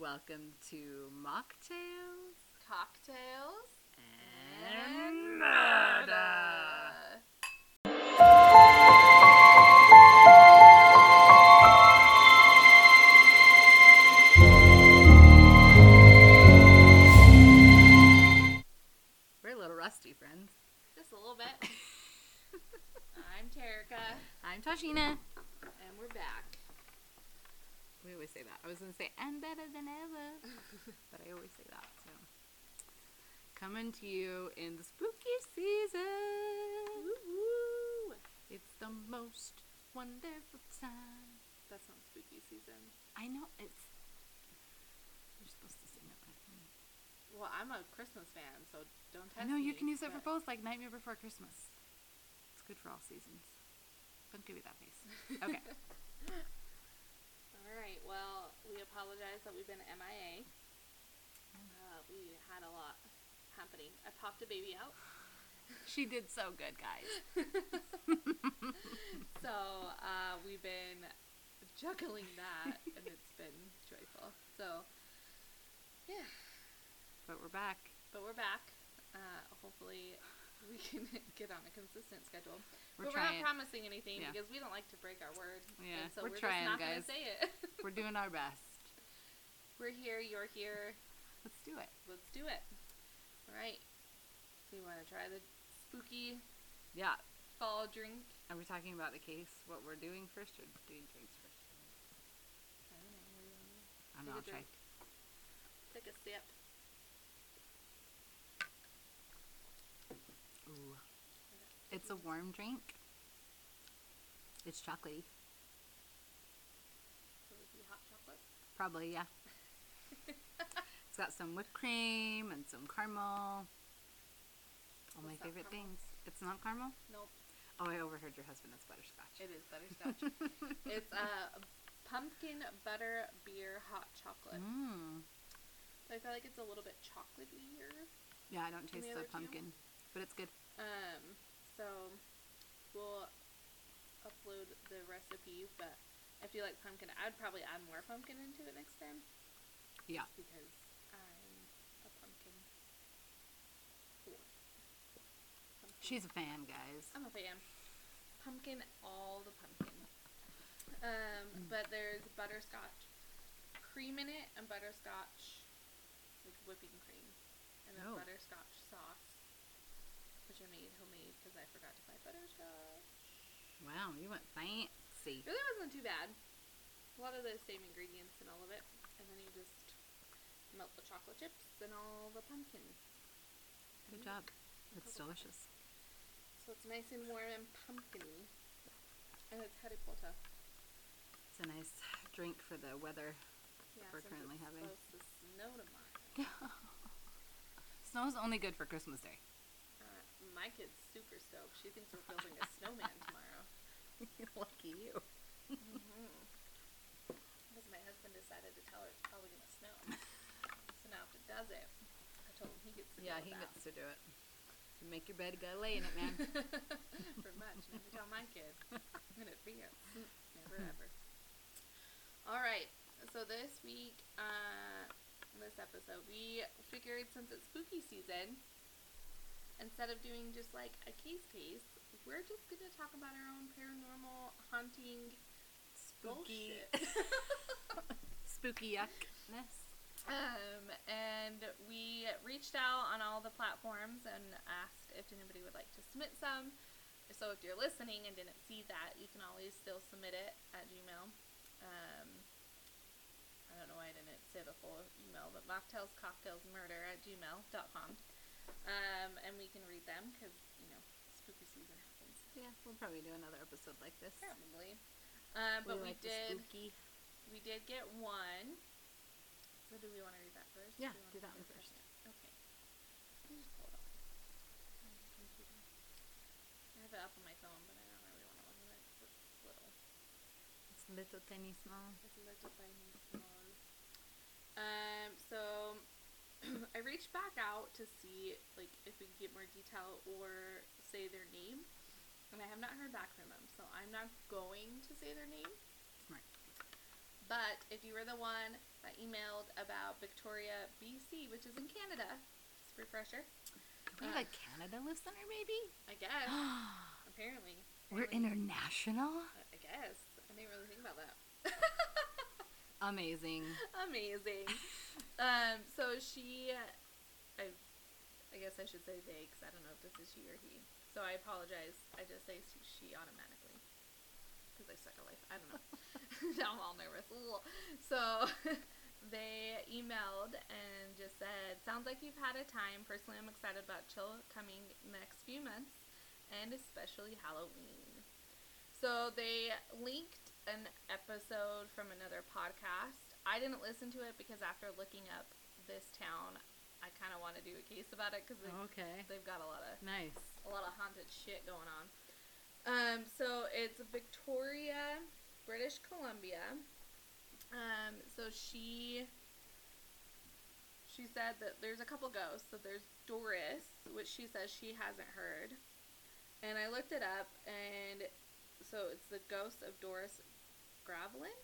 Welcome to Mocktails Cocktails and Murder. We're a little rusty, friends. Just a little bit. I'm Terica, I'm Tashina. and we're back. We always say that. I was gonna say and better than ever, but I always say that. So coming to you in the spooky season. Woo! It's the most wonderful time. That's not spooky season. I know it's. You're supposed to sing it. Well, I'm a Christmas fan, so don't I test know you me, can use that for both, like Nightmare Before Christmas. It's good for all seasons. Don't give me that face. Okay. All right. Well, we apologize that we've been MIA. Uh, we had a lot happening. I popped a baby out. she did so good, guys. So uh, we've been juggling that, and it's been joyful. So, yeah. But we're back. But we're back. Uh, hopefully, we can get on a consistent schedule. We're but we're not promising anything Yeah. because we don't like to break our word. Yeah, and so we're we're, trying, just not guys. gonna say it. We're doing our best. we're here. You're here. Let's do it. Let's do it. All right. So you want to try the spooky Yeah. fall drink? Are we talking about the case, what we're doing first, or doing drinks first? I don't know. What do you want to do? I don't know. I'll try. Take a sip. Ooh. It's a warm drink. It's chocolatey. So it would be hot chocolate. Probably, yeah. It's got some whipped cream and some caramel. All my What's that favorite caramel? things. It's not caramel? Nope. Oh, I overheard your husband. It's butterscotch. It is butterscotch. it's a pumpkin butter beer hot chocolate. Mm. So I feel like it's a little bit chocolateier. Yeah, I don't taste the two? pumpkin, but it's good. Um, so we'll upload the recipe, but I feel like pumpkin. I'd probably add more pumpkin into it next time. Yeah. because I'm a pumpkin. whore. Pumpkin. She's a fan, guys. I'm a fan. Pumpkin, all the pumpkin. Um, but there's butterscotch cream in it and butterscotch like whipping cream, and then Oh. butterscotch I made homemade because I forgot to buy butterscotch. Wow, you went fancy. Really wasn't too bad. A lot of the same ingredients in all of it, and then you just melt the chocolate chips and all the pumpkin. Good job. It's delicious. So it's nice and warm and pumpkiny, and it's Harry Potter. It's a nice drink for the weather. Yeah, We're currently having. snow tomorrow. Snow's only good for Christmas Day. My kid's super stoked. She thinks we're building a snowman tomorrow. Lucky you. Mm-hmm. Because my husband decided to tell her it's probably gonna snow. so now if it does it, I told him he gets to Yeah, he with gets to do it. You make your bed, you gotta lay in it, man. that. Pretty much. Never tell my kid in advance. Never ever. All right. So this week, uh, in this episode, we figured since it's spooky season, instead of doing just like a case case, we're just gonna talk about our own paranormal haunting Spooky. bullshit. Spooky yuckness. Um, and we reached out on all the platforms and asked if anybody would like to submit some. So if you're listening and didn't see that, you can always still submit it at Gmail. Um, I don't know why I didn't say the full email, but mocktailscocktailsmurder at gmail.com. Um, and we can read them because, you know, spooky season happens. Yeah, we'll probably do another episode like this. Probably. Um, but we, like did we did get one. So do we want to read that first? Yeah, wanna do that one it first. Okay. Let just pull it up on. I have it up on my phone, but I don't really want to look at it it's little. It's little tiny small. It's little tiny small. Um, so I reached back out to see like if we could get more detail or say their name, and I have not heard back from them. So I'm not going to say their name. But if you were the one that emailed about Victoria, BC, which is in Canada. Just a refresher. We have a Canada listener, maybe? I guess. apparently. We're Apparently. international. I guess. I didn't really think about that. Amazing. Amazing. um, so she, I, I guess I should say they, because I don't know if this is she or he. So I apologize. I just say she automatically, because I suck at life. I don't know. now I'm all nervous. So they emailed and just said, "Sounds like you've had a time. Personally, I'm excited about chill coming next few months, and especially Halloween." So they linked an episode from another podcast. I didn't listen to it because after looking up this town, I kind of want to do a case about it because Okay. they've got a lot of Nice. a lot of haunted shit going on. Um, so it's Victoria, British Columbia. Um, so she she said that there's a couple ghosts. So there's Doris, which she says she hasn't heard. And I looked it up, and so it's the ghost of Doris Gravlin.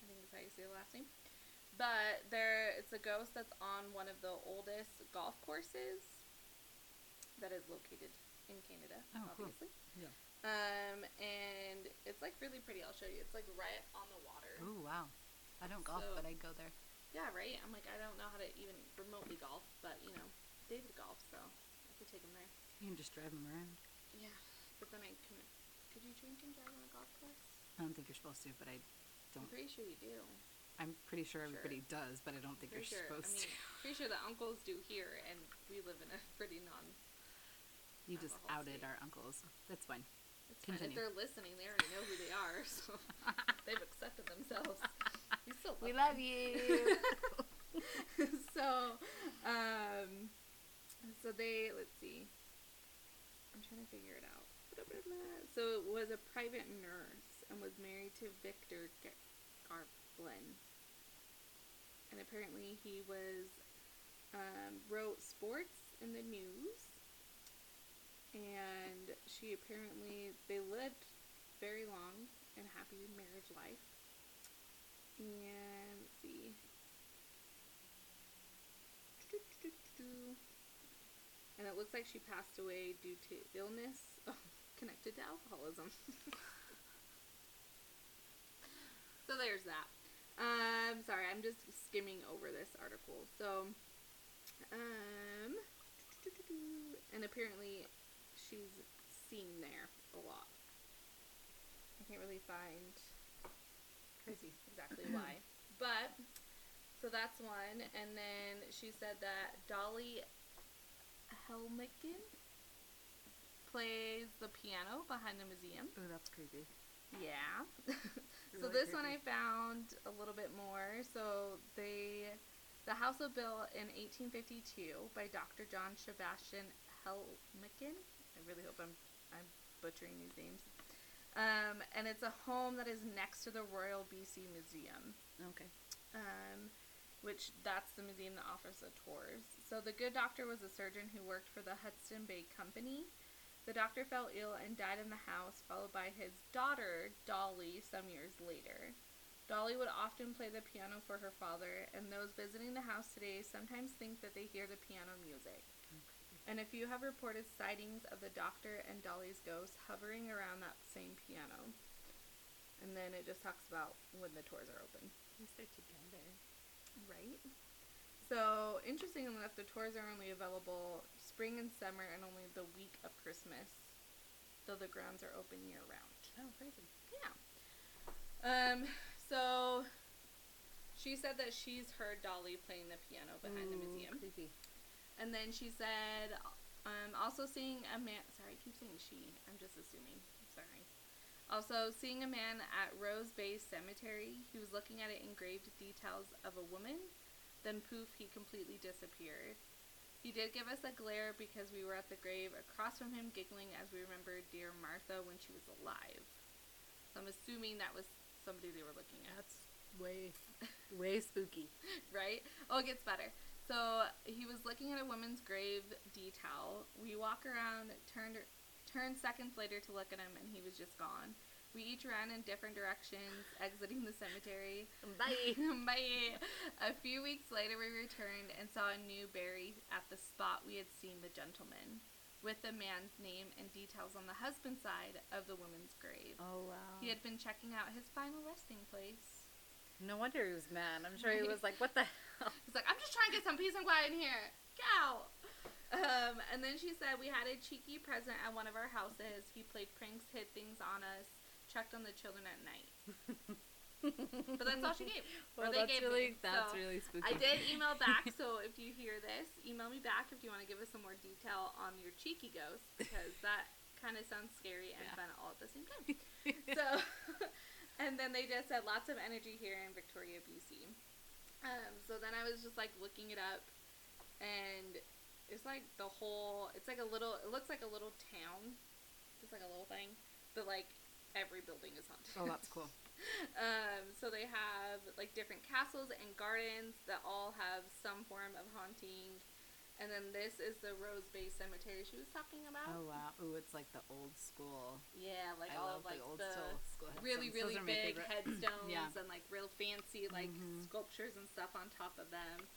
I think that's how you say the last name. But there, it's a ghost that's on one of the oldest golf courses that is located in Canada, Oh, cool. obviously. Yeah. Um, and it's like really pretty. I'll show you. It's like right on the water. Oh wow. I don't golf, So- but I'd go there. Yeah, right. I'm like, I don't know how to even remotely golf, but you know, David golf, so I could take him there. You can just drive him around. Yeah, but then I can. Could you drink and drive on a golf course? I don't think you're supposed to, but I don't. I'm pretty sure you do. I'm pretty sure Sure. everybody does, but I don't think Pretty you're sure. supposed I mean, pretty sure the uncles do here, and we live in a pretty non. to. You just alcohol outed state. our uncles. That's fine. It's fine. If Continue. they're listening, they already know who they are, so they've accepted themselves. We still love We them. love you. so, um, so they let's see. I'm trying to figure it out. So it was a private nurse and was married to Victor Garblin. And apparently he was um, wrote sports in the news. And she apparently they lived very long and happy marriage life. And let's see. And it looks like she passed away due to illness connected to alcoholism. so there's that. Um, sorry, I'm just skimming over this article. So, um, and apparently she's seen there a lot. I can't really find Crazy. exactly why. But so that's one, and then she said that Dolly Helmcken plays the piano behind the museum. Oh, that's creepy. Yeah. so Really this one I found a little bit more. So they, the house was built in 1852 by Dr. John Sebastian Helmcken. I really hope I'm I'm butchering these names. Um, and it's a home that is next to the Royal BC Museum Okay. um, which that's the museum that offers the tours. So the good doctor was a surgeon who worked for the Hudson Bay Company. The doctor fell ill and died in the house, followed by his daughter, Dolly, some years later. Dolly would often play the piano for her father, and those visiting the house today sometimes think that they hear the piano music. And a few have reported sightings of the doctor and Dolly's ghost hovering around that same piano. And then it just talks about when the tours are open. We stay together. Right. So interesting enough, the tours are only available spring and summer, and only the week of Christmas, though the grounds are open year round. Oh, crazy. Yeah. Um. So she said that she's heard Dolly playing the piano behind the museum, Creepy. and then she said, um, also seeing a man. Sorry, I keep saying she. I'm just assuming. Sorry. Also, seeing a man at Ross Bay Cemetery, he was looking at it engraved details of a woman. Then poof, he completely disappeared. He did give us a glare because we were at the grave across from him, giggling as we remembered dear Martha when she was alive. So I'm assuming that was somebody they were looking at That's way, way spooky. right? Oh, it gets better. So he was looking at a woman's grave detail. We walk around, turned turned seconds later to look at him, and he was just gone. We each ran in different directions, exiting the cemetery. Bye. Bye. A few weeks later, we returned and saw a new Barry at the spot we had seen the gentleman, with the man's name and details on the husband's side of the woman's grave. Oh wow. He had been checking out his final resting place. No wonder he was mad. I'm sure he was like, "What the hell?" He's like, I'm just trying to get some peace and quiet in here. Cow. Um, and then she said we had a cheeky present at one of our houses. He played pranks, hid things on us, checked on the children at night. But that's all she gave. Or Well, they that's gave really me. that's So, really spooky. I did email back, so if you hear this, email me back if you want to give us some more detail on your cheeky ghost because that kind of sounds scary and Yeah. fun all at the same time. so, and then they just said lots of energy here in Victoria, BC. Um, so then I was just like looking it up, and it's like the whole. It's like a little. It looks like a little town, just like a little thing, but like every building is haunted. oh, that's cool. Um, so they have like different castles and gardens that all have some form of haunting. And then this is the Ross Bay Cemetery she was talking about. Oh wow. Ooh, it's like the old school. Yeah, like I all of like the old the school, school really really big headstones Yeah. and like real fancy like Mhm. sculptures and stuff on top of them.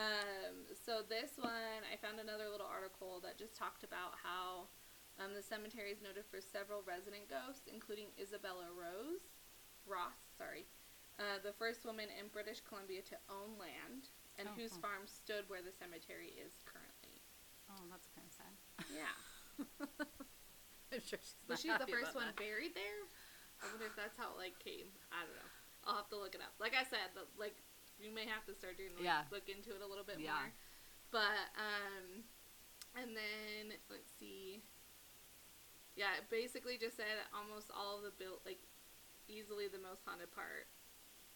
Um, so this one, I found another little article that just talked about how um, the cemetery is noted for several resident ghosts, including Isabella Rose Ross. Sorry, uh, the first woman in British Columbia to own land, and Oh, whose cool. farm stood where the cemetery is currently. Oh, that's kind of sad. Yeah, I'm sure she's was she the first one that. buried there? I wonder if that's how it like came. I don't know. I'll have to look it up. Like I said, the, like you may have to start doing like, Yeah. look into it a little bit Yeah. more. But um, and then let's see. Yeah, it basically just said almost all of the built like easily the most haunted part,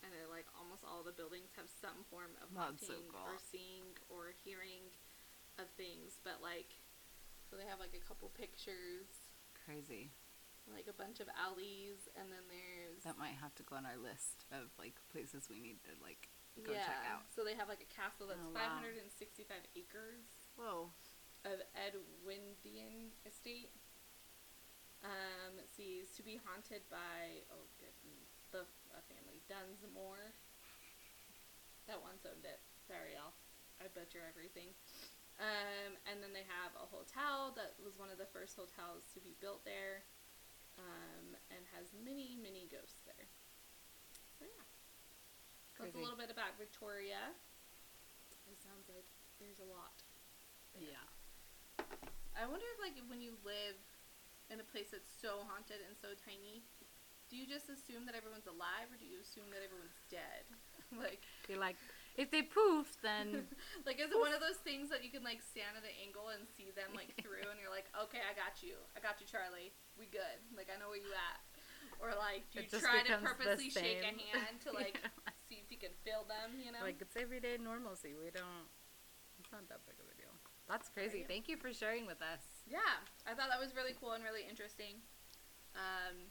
and it, like almost all the buildings have some form of That's so haunting cool. or seeing or hearing of things. But like, so they have like a couple pictures Crazy. like a bunch of alleys, and then there's That might have to go on our list of like places we need to like go yeah. check out. So they have like a castle that's Oh, wow. 565 acres Whoa. of Edwindian estate. Um, let's see, is to be haunted by oh goodness, the a family Dunsmuir. That once owned it. Sorry, y'all. I butcher everything. Um, and then they have a hotel that was one of the first hotels to be built there, um, and has many, many ghosts there. So yeah, that's a little bit about Victoria. It sounds like there's a lot. there. Yeah. I wonder if like when you live in a place that's so haunted and so tiny, do you just assume that everyone's alive or do you assume that everyone's dead? like You're like, if they poof, then like is it one of those things that you can like stand at an angle and see them like through and you're like, Okay, I got you. I got you, Charlie. We good. Like I know where you at. Or like do you try to purposely shake a hand to like Yeah. see if you can feel them, you know? like it's everyday normalcy. We don't. It's not that big of a deal. That's crazy. Thank you for sharing with us. yeah, I thought that was really cool and really interesting. Um,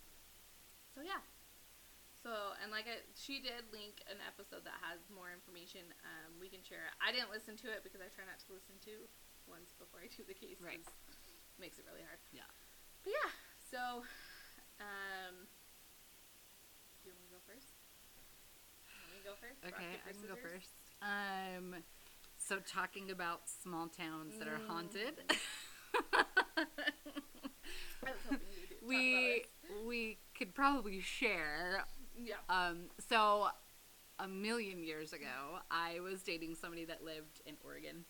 so yeah. So and like I, she did link an episode that has more information. Um, we can share it. I didn't listen to it because I try not to listen to ones before I do the case. Right. makes it really hard. Yeah. But yeah. So, um, do you want to go first? Want me go first? Okay, I can go first. Um, so talking about small towns that are Mm. haunted. I was hoping you would do- talk we we could probably share. Yeah. Um, so a million years ago, I was dating somebody that lived in Oregon,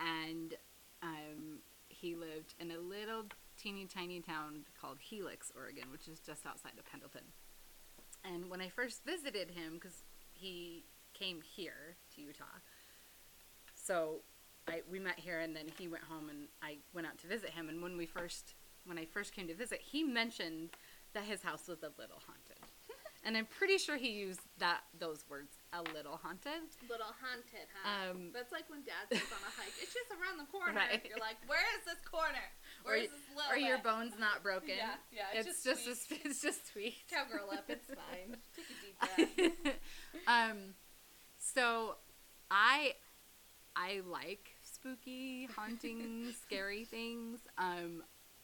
and um, he lived in a little teeny tiny town called Helix, Oregon, which is just outside of Pendleton. And when I first visited him, because he came here to Utah, so I we met here, and then he went home, and I went out to visit him. And when we first when I first came to visit, he mentioned that his house was a little haunted. And I'm pretty sure he used that those words, a little haunted. Little haunted, huh? Um, That's like when dad goes on a hike. It's just around the corner. Right. You're like, where is this corner? Or, Where is this little or your bones not broken. Yeah, yeah. It's, It's, just, just, sweet. a, it's just sweet. cowgirl up. It's fine. Take a deep breath. um, so I I like spooky, haunting, scary things. Um,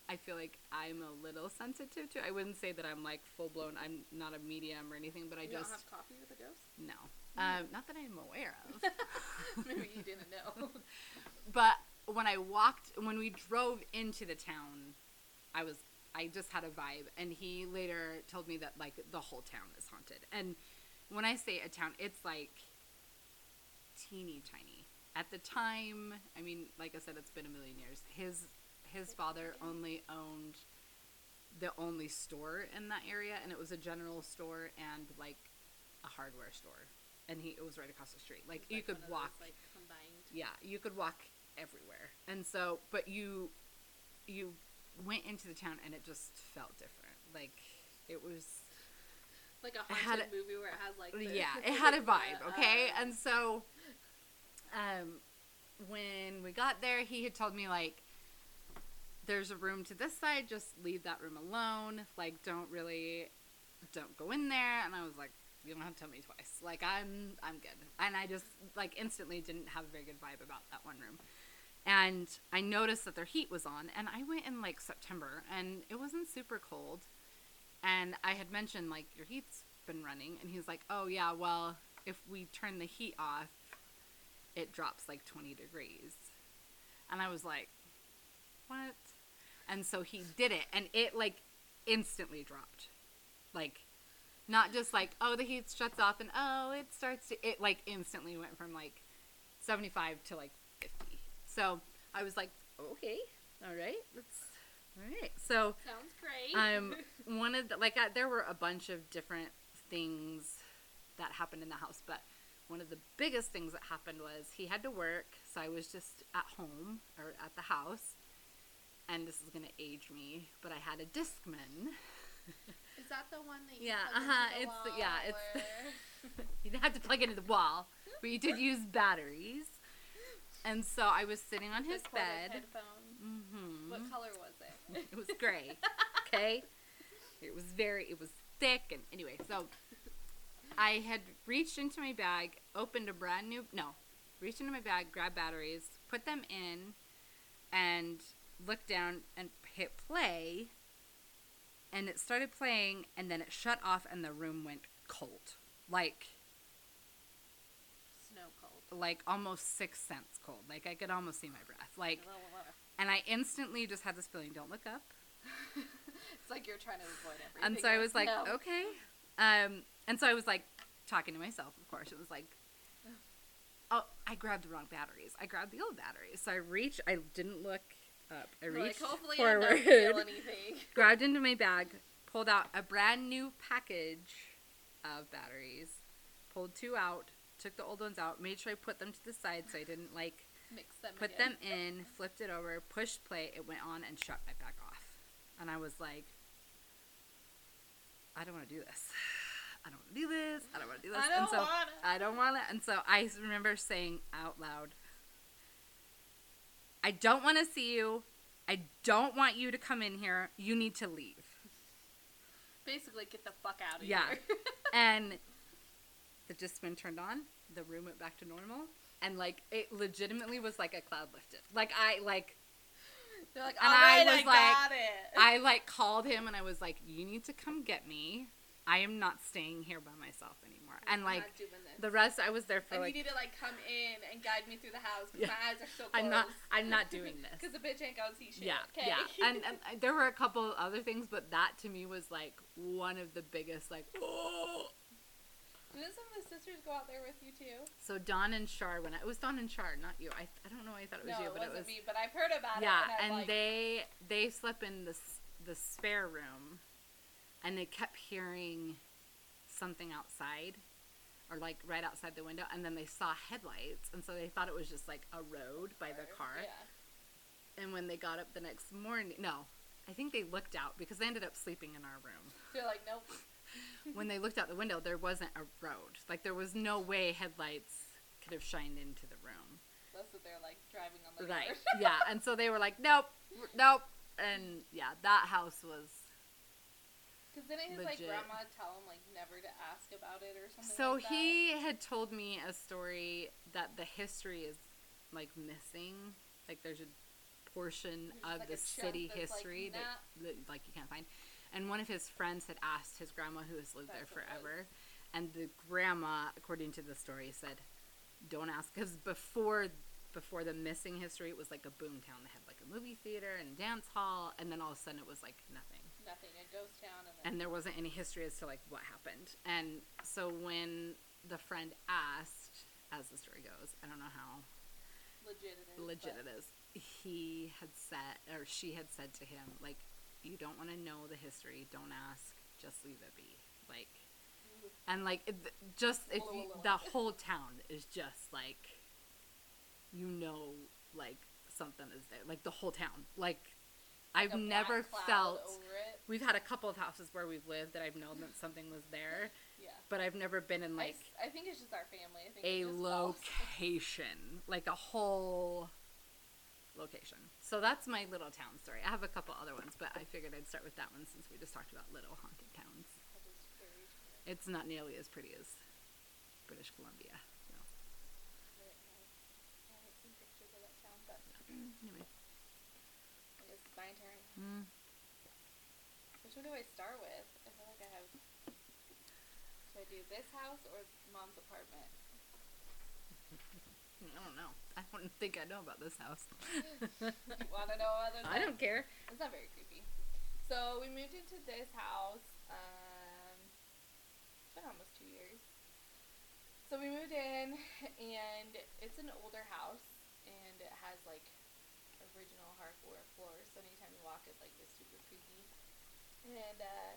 I feel like I'm a little sensitive to. I wouldn't say that I'm like full blown. I'm not a medium or anything, but I you just don't have coffee with a ghost? no. Um, not that I'm aware of. Maybe you didn't know. but when I walked, when we drove into the town, I was, I just had a vibe. And he later told me that like the whole town is haunted. And when I say a town, it's like teeny tiny. At the time, I mean, like I said, it's been a million years. His his father only owned the only store in that area, and it was a general store and like a hardware store. And he it was right across the street. Like you like could walk those, like combined. yeah you could walk everywhere and so but you you went into the town and it just felt different like it was Like a had haunted movie where it has like. The, yeah it had a vibe okay uh, and so um when we got there he had told me like there's a room to this side just leave that room alone. Like don't really don't go in there. And i was like you don't have to tell me twice. Like i'm i'm good. And i just like instantly didn't have a very good vibe about that one room. And i noticed that their heat was on. And i went in like september and it wasn't super cold. And i had mentioned like your heat's been running. And he was like oh yeah well if we turn the heat off it drops like 20 degrees. And i was like what? And so he did it and it like instantly dropped. Like not just like oh the heat shuts off and oh it starts to it like instantly went from like 75 to like 50 so i was like okay all right let's all right. So Sounds great. um one of the like I, there were a bunch of different things that happened in the house but one of the biggest things that happened was he had to work so i was just at home or at the house and this is going to age me but i had a discman Is that the one that you Yeah, plug into uh-huh, the it's the- yeah, it's- where- you didn't have to plug it into the wall but you did use batteries and so i was sitting on his bed Headphone. hmm What color was it? it was gray. Okay, it was very. It was thick, and anyway, so I had reached into my bag, opened a brand new no, reached into my bag, grabbed batteries, put them in, and looked down and hit play. And it started playing, and then it shut off, and the room went cold, like Snow cold. like almost six cents cold. Like I could almost see my breath. Like, and I instantly just had this feeling: don't look up. it's like you're trying to avoid everything. And so I was like, no. okay. Um, and so I was like talking to myself, of course. It was like, oh, I grabbed the wrong batteries. I grabbed the old batteries. So I reached, I didn't look up. I reached like, hopefully I forward, don't feel anything. grabbed into my bag, pulled out a brand new package of batteries, pulled two out, took the old ones out, made sure I put them to the side so I didn't like Mix them. put again. them in, flipped it over, pushed play, it went on and shut right back off. And I was like, I don't want to do this. I don't want to do this. I don't want to do this. I don't and so wanna. I don't want to. And so I remember saying out loud, I don't want to see you. I don't want you to come in here. You need to leave. Basically, get the fuck out of Yeah. here. And the discman turned on. The room went back to normal. And like it legitimately was like a cloud lifted. Like I like They're like, And all I was I, like- got it. I like called him and I was like, "You need to come get me. I am not staying here by myself anymore." And I'm like not doing this. the rest, I was there for and like, you need to like come in and guide me through the house because Yeah. my eyes are so closed. I'm not, I'm not doing this. Because the bitch ain't gonna see shit. Yeah, okay? yeah. And and there were a couple other things, but that to me was like one of the biggest. Like, oh. Didn't some of the sisters go out there with you too? So Dawn and Char, when I, it was Dawn and Char, not you. I, I don't know. why I thought it was no, you, it but wasn't it was me. But I've heard about yeah. it. And I'm like, they they slept in the the spare room, and they kept hearing something outside, or like right outside the window, and then they saw headlights, and so they thought it was just like a road by their car. Yeah. And when they got up the next morning, no, I think they looked out because they ended up sleeping in our room. They're like, nope. when they looked out the window, there wasn't a road. Like there was no way headlights could have shined into the room. That's what they're like driving on the Right. yeah. And so they were like, nope, nope. And yeah, that house was. Because didn't his like grandma tell him like never to ask about it or something? So like that? he had told me a story that the history is like missing. Like there's a portion There's of like the city that's, like, history that, like you can't find. And one of his friends had asked his grandma, who has lived there That's was. forever, and the grandma, according to the story, said, "Don't ask," because before before the missing history, it was like a boom town. They had like a movie theater and dance hall, and then all of a sudden it was like nothing Nothing. A ghost town, and and there wasn't any history as to like what happened. And so when the friend asked, as the story goes, I don't know how legit it is. legit it is, he had said or she had said to him like, "You don't want to know the history. Don't ask. Just leave it be." Like, mm-hmm. and like it, just if you, the whole town is just like, you know, like something is there. Like the whole town. Like, I've black never felt. We've had a couple of houses where we've lived that I've known that something was there, Yeah. but I've never been in I like s- I, think it's just our family. I think a it just falls- location, like a whole location. So that's my little town story. I have a couple other ones, but I figured I'd start with that one since we just talked about little haunted towns. It's not nearly as pretty as British Columbia. So Very nice. I haven't seen pictures of that town, but anyway, I guess it's my turn. Mm, Which one do I start with? I feel like I have. Should I do this house or mom's apartment? I don't know. I don't think I know about this house. You want to know other? I don't care. It's not very creepy. So we moved into this house. Um, it's been almost two years. So we moved in, and it's an older house, and it has like original hardwood floors. So anytime you walk, it like is super creepy. And uh,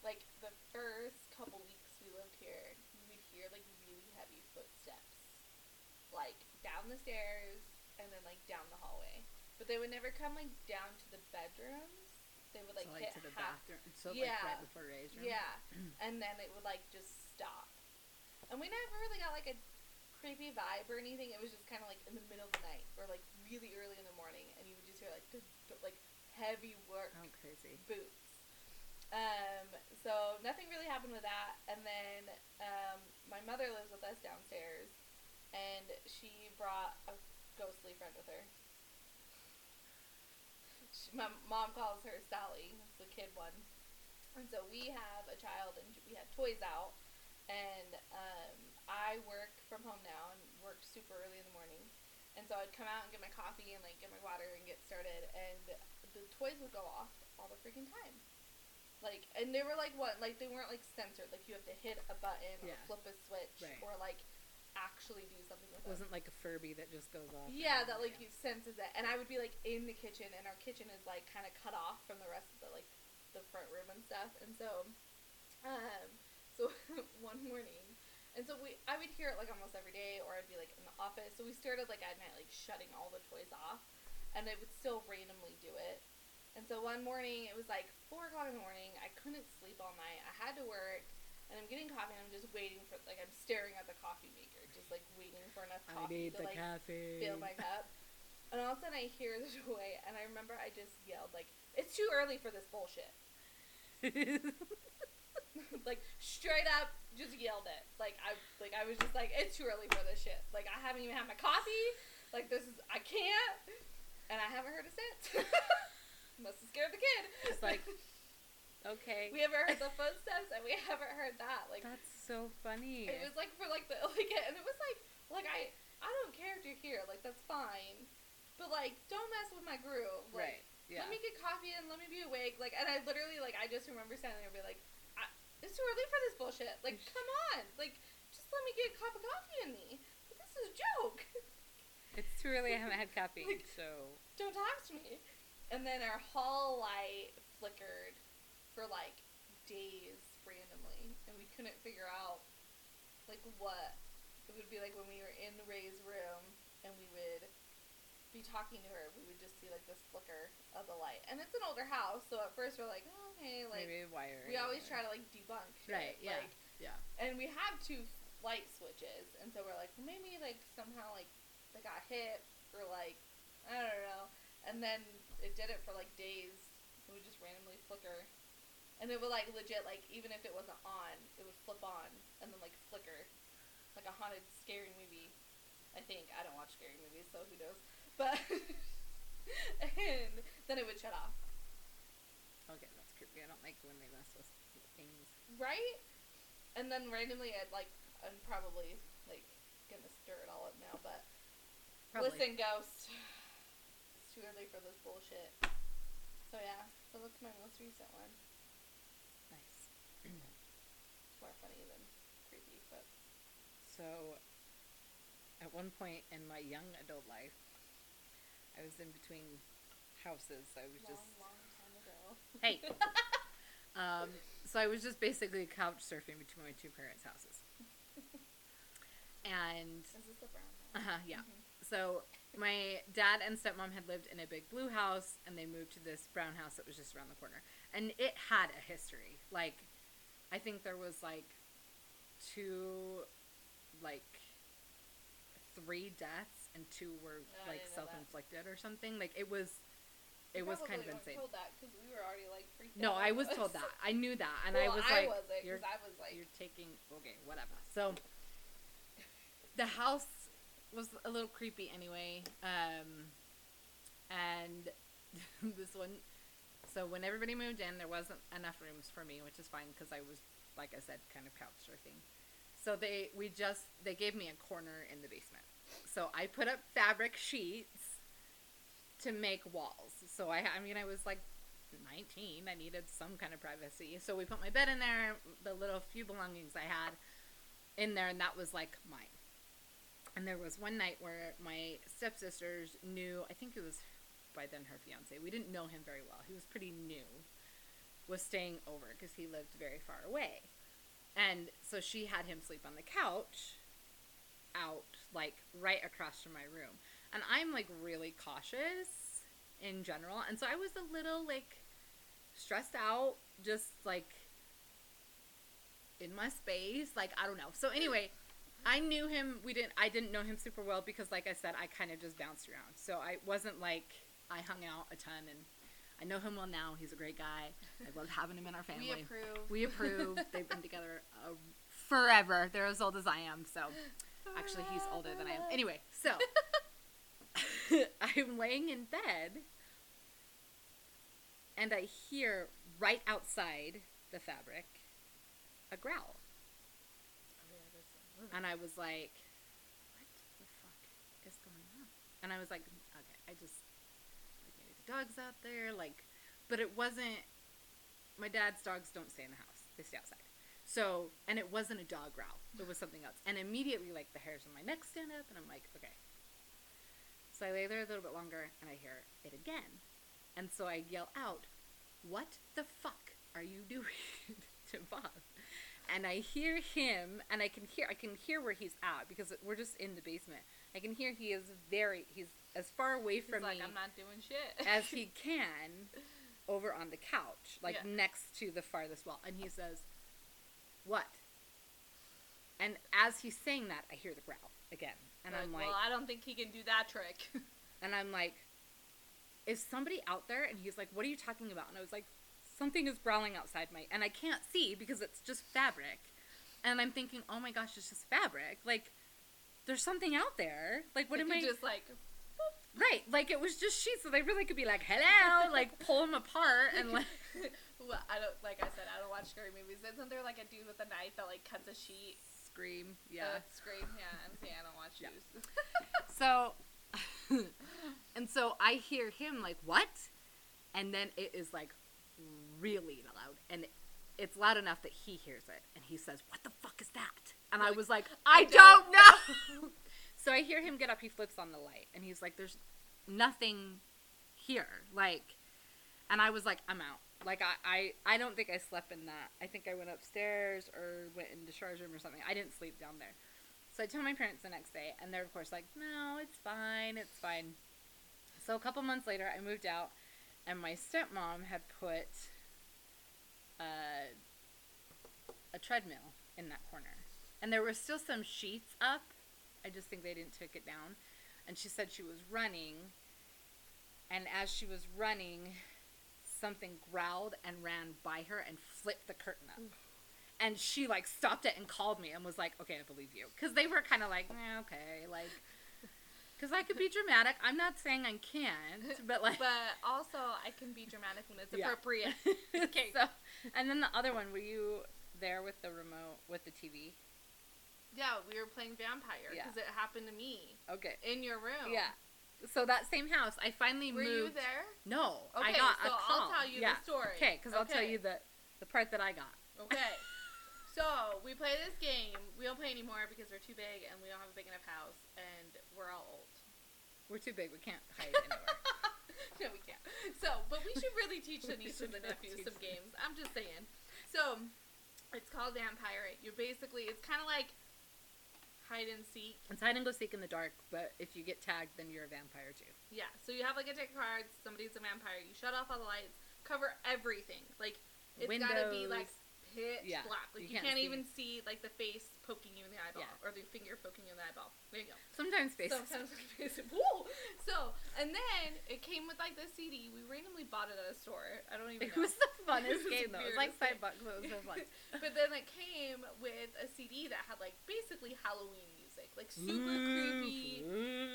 like the first couple weeks we lived here, you would hear like really heavy footsteps, like down the stairs and then like down the hallway. But they would never come like down to the bedrooms. They would like, so, like hit to the half bathroom. So Yeah. like right before Ray's room. yeah, and then it would like just stop. And we never really got like a creepy vibe or anything. It was just kind of like in the middle of the night or like really early in the morning, and you would just hear like dun, dun, like heavy work Oh, crazy. boots. Um, so nothing really happened with that. And then um, my mother lives with us downstairs, and she brought a ghostly friend with her. She, my mom calls her Sally. The kid one. And so we have a child, and we had toys out. And um, I work from home now and work super early in the morning. And so I'd come out and get my coffee and like get my water and get started, and the toys would go off all the freaking time. Like, and they were like what? Like they weren't like censored. Like you have to hit a button or flip a switch Right. or like actually do something with It wasn't like a Furby that just goes off. Yeah, that like you senses it. And I would be like in the kitchen, and our kitchen is like kind of cut off from the rest of the like the front room and stuff. And so, um, so one morning, and so we I would hear it like almost every day, or I'd be like in the office. So we started like at night, like shutting all the toys off, and they would still randomly do it. And so one morning, it was like four o'clock in the morning. I couldn't sleep all night. I had to work. And I'm getting coffee, and I'm just waiting for, like, I'm staring at the coffee maker, just like waiting for enough I coffee need to the like caffeine. fill my cup. And all of a sudden I hear the toy and I remember I just yelled like, It's too early for this bullshit. like straight up just yelled it. Like I like I was just like, It's too early for this shit. Like I haven't even had my coffee. Like this is I can't and I haven't heard it since. Must have scared the kid. It's like, okay. we haven't heard the footsteps and we haven't heard that. Like That's so funny. it was like for like the like and it was like like I I don't care if you're here like that's fine, but like don't mess with my groove. Like, right. Yeah. Let me get coffee and let me be awake. Like and I literally like I just remember standing there and be like, it's too early for this bullshit. Like come on, like just let me get a cup of coffee in me. This is a joke. It's too early. I haven't had coffee, Like- so don't talk to me. And then our hall light flickered for like days randomly, and we couldn't figure out like what it would be like when we were in Ray's room and we would be talking to her. We would just see like this flicker of the light, and it's an older house, so at first we're like, oh, okay, like maybe wire. we always try to like debunk shit. Right, yeah. Like, Yeah. and we have two light switches, and so we're like, well, maybe like somehow like they got hit or like I don't know. And then it did it for like days. It would just randomly flicker, and it would like legit like even if it wasn't on, it would flip on and then like flicker, like a haunted scary movie. I think I don't watch scary movies, so who knows? But and then it would shut off. Okay, that's creepy. I don't like when they mess with things. Right? And then randomly, I'd like, I'm probably like gonna stir it all up now, but Probably. listen, ghost, it's too early for this bullshit. So yeah, so that's my most recent one. Nice. It's more funny than creepy, but So, at one point in my young adult life, I was in between houses. I was long, just long time ago. Hey. um, so I was just basically couch surfing between my two parents' houses. And Is this the brown Uh-huh, yeah. Mhm. So my dad and stepmom had lived in a big blue house, and they moved to this brown house that was just around the corner, and it had a history. Like, I think there was like two, like three deaths, and two were Oh, like that. self-inflicted or something. Like it was, it was kind of insane. Told that because we were already like freaked No, out. I was told that. I knew that, and well, I was I like, wasn't "You're, I was like, you're taking okay, whatever." So the house was a little creepy anyway, um, and this one. So when everybody moved in, there wasn't enough rooms for me, which is fine because I was, like I said, kind of couch surfing. So they we just they gave me a corner in the basement. So I put up fabric sheets to make walls. So I I mean I was like 19. I needed some kind of privacy. So we put my bed in there, the little few belongings I had in there, and that was like mine. And there was one night where my stepsisters knew, I think it was by then her fiance, we didn't know him very well. He was pretty new, was staying over because he lived very far away. And so she had him sleep on the couch out, like right across from my room. And I'm like really cautious in general. And so I was a little like stressed out, just like in my space. Like, I don't know. So, anyway, I knew him. We didn't, I didn't know him super well because, like I said, I kind of just bounced around. So, I wasn't like I hung out a ton and I know him well now. He's a great guy. I love having him in our family. we approve. We approve. They've been together uh, forever. They're as old as I am. So, actually, he's older than I am. Anyway, so I'm laying in bed and I hear right outside the fabric a growl. And I was like, what the fuck is going on? And I was like, okay, I just, like, maybe the dog's out there. Like, but it wasn't, my dad's dogs don't stay in the house, they stay outside. So, and it wasn't a dog growl, it was something else. And immediately, like, the hairs on my neck stand up, and I'm like, okay. So I lay there a little bit longer, and I hear it again. And so I yell out, what the fuck are you doing to Bob? and I hear him, and I can hear I can hear where he's at because we're just in the basement. I can hear he is very he's as far away He's from like, me I'm not doing shit. as he can over on the couch, like Yeah. next to the farthest wall, and he says, "What?" And as he's saying that, I hear the growl again, and I'm like, well, I don't think he can do that trick. and I'm like, is somebody out there? And he's like, what are you talking about? And I was like, something is growling outside my, and I can't see because it's just fabric. And I'm thinking, oh my gosh, it's just fabric. Like, there's something out there. Like, what You am I? just like, Right, like it was just sheets, so they really could be like, hello, like pull them apart and like. well, I don't like I said I don't watch scary movies. Isn't there like a dude with a knife that like cuts a sheet? Scream, Uh, yeah. scream. Yeah, I'm saying I don't watch Yeah. So, and so I hear him like, what? And then it is like really loud. And it's loud enough that he hears it. And he says, what the fuck is that? And I was like, I, I don't, don't know. so I hear him get up. He flips on the light. And he's like, there's nothing here. Like, and I was like, I'm out. Like I, I, I don't think I slept in that. I think I went upstairs or went in the charge room or something. I didn't sleep down there. So I tell my parents the next day, and they're of course like, "No, it's fine, it's fine." So a couple months later, I moved out, and my stepmom had put uh, a treadmill in that corner, and there were still some sheets up. I just think they didn't take it down, and she said she was running, and as she was running, something growled and ran by her and flipped the curtain up and she like stopped it and called me and was like, "Okay, I believe you," because they were kind of like, eh, "Okay," like, Because I could be dramatic. I'm not saying I can't, but like. But also, I can be dramatic when it's Yeah. appropriate. okay. So, and then the other one, were you there with the remote with the TV? yeah, we were playing vampire Yeah. because it happened to me Okay. in your room. Yeah. So that same house, I finally Were moved. you there? No, Okay, I got so a I'll tell you yeah. the story. Okay, because I'll tell you the the part that I got. Okay. so we play this game. We don't play anymore because we're too big and we don't have a big enough house and we're all old. We're too big. We can't hide anywhere. no, we can't. So, but we should really teach the We nieces and the nephews teach some games. I'm just saying. So, it's called Vampire. You're basically, it's kind of like hide and seek. it's hide and go seek in the dark, but if you get tagged, then you're a vampire too. Yeah. So you have like a deck of cards. Somebody's a vampire. You shut off all the lights. Cover everything. Like it's gotta be like. Pitch Yeah, black. Like you you, can't can't, see. even see like the face poking you in the eyeball Yeah. or the finger poking you in the eyeball. There you go. Sometimes faces. Sometimes like face. Woo! So and then it came with like the CD. We randomly bought it at a store. I don't even Know. It was the funnest game though. It was like five bucks. But it was so fun. but then it came with a CD that had like basically Halloween music, like super mm-hmm. creepy.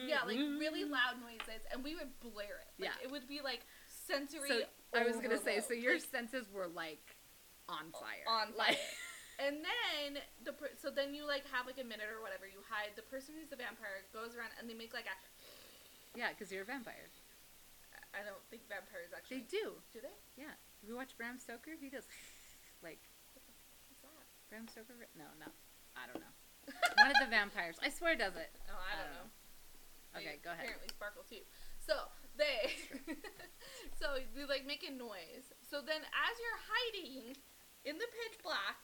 Yeah, like really mm-hmm. loud noises, and we would blare it. Like, Yeah. it would be like sensory. So I was gonna say, so your Like, senses were like on fire. on like. fire. And then the per- so then you like have like a minute or whatever. You hide. The person who's the vampire goes around and they make like a. Yeah, because you're a vampire. I don't think vampires actually. They do. do they. Yeah. Have you watched Bram Stoker? He does like What's that? Bram Stoker. No, no. I don't know. One of the vampires. I swear does it. Oh, I I don't don't know. Okay, They go ahead. Apparently sparkle too. So they, so they like make a noise. So then, as you're hiding in the pitch black,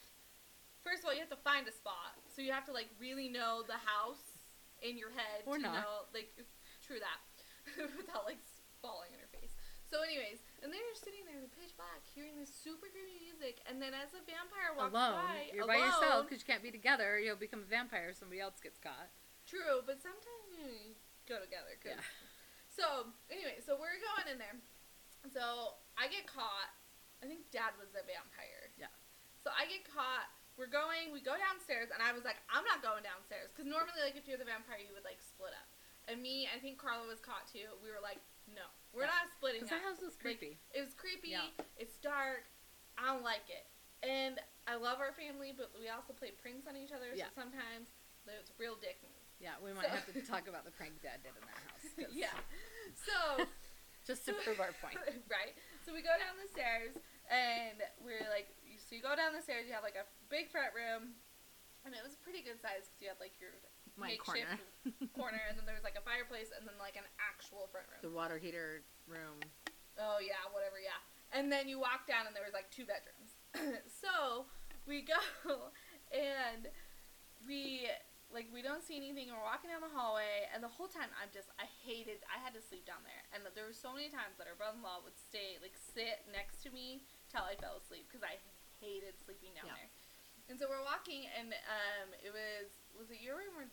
first of all you have to find a spot. So you have to like really know the house in your head Or to not. know like true that without like falling in your face. So, anyways, and then you're sitting there in the pitch black, hearing this super creepy music, and then as a vampire walks alone. by, You're alone, by yourself because you can't be together. You'll become a vampire. If somebody else gets caught. True, but sometimes you go together. 'cause- Yeah. So anyway, so we're going in there. So I get caught. Dad was a vampire. Yeah. So I get caught. We're going. We go downstairs, and I was like, I'm not going downstairs because normally, like, if you're the vampire, you would like split up. And me, I think Carla was caught too. We were like, no, we're Yeah. not splitting Because up. that house was Like, creepy. It was creepy. Yeah. It's dark. I don't like it. And I love our family, but we also play pranks on each other. Yeah. So sometimes there's real dick moves. yeah, we might so- have to talk about the prank Dad did in that house. yeah. So Just to prove our point. right. So we go down the stairs, and we're like, so you go down the stairs. You have like a big front room, and it was pretty good size because you had like your My makeshift corner. corner, and then there was like a fireplace, and then like an actual front room. the water heater room. Oh yeah, whatever, yeah. And then you walk down, and there was like two bedrooms. so we go, and we like we don't see anything. We're walking down the hallway, and the whole time I'm just I hated. I had to sleep down there, and there were so many times that our brother-in-law would stay like sit next to me till I fell asleep because I hated sleeping down Yeah. there. And so we're walking, and um, it was was it your room or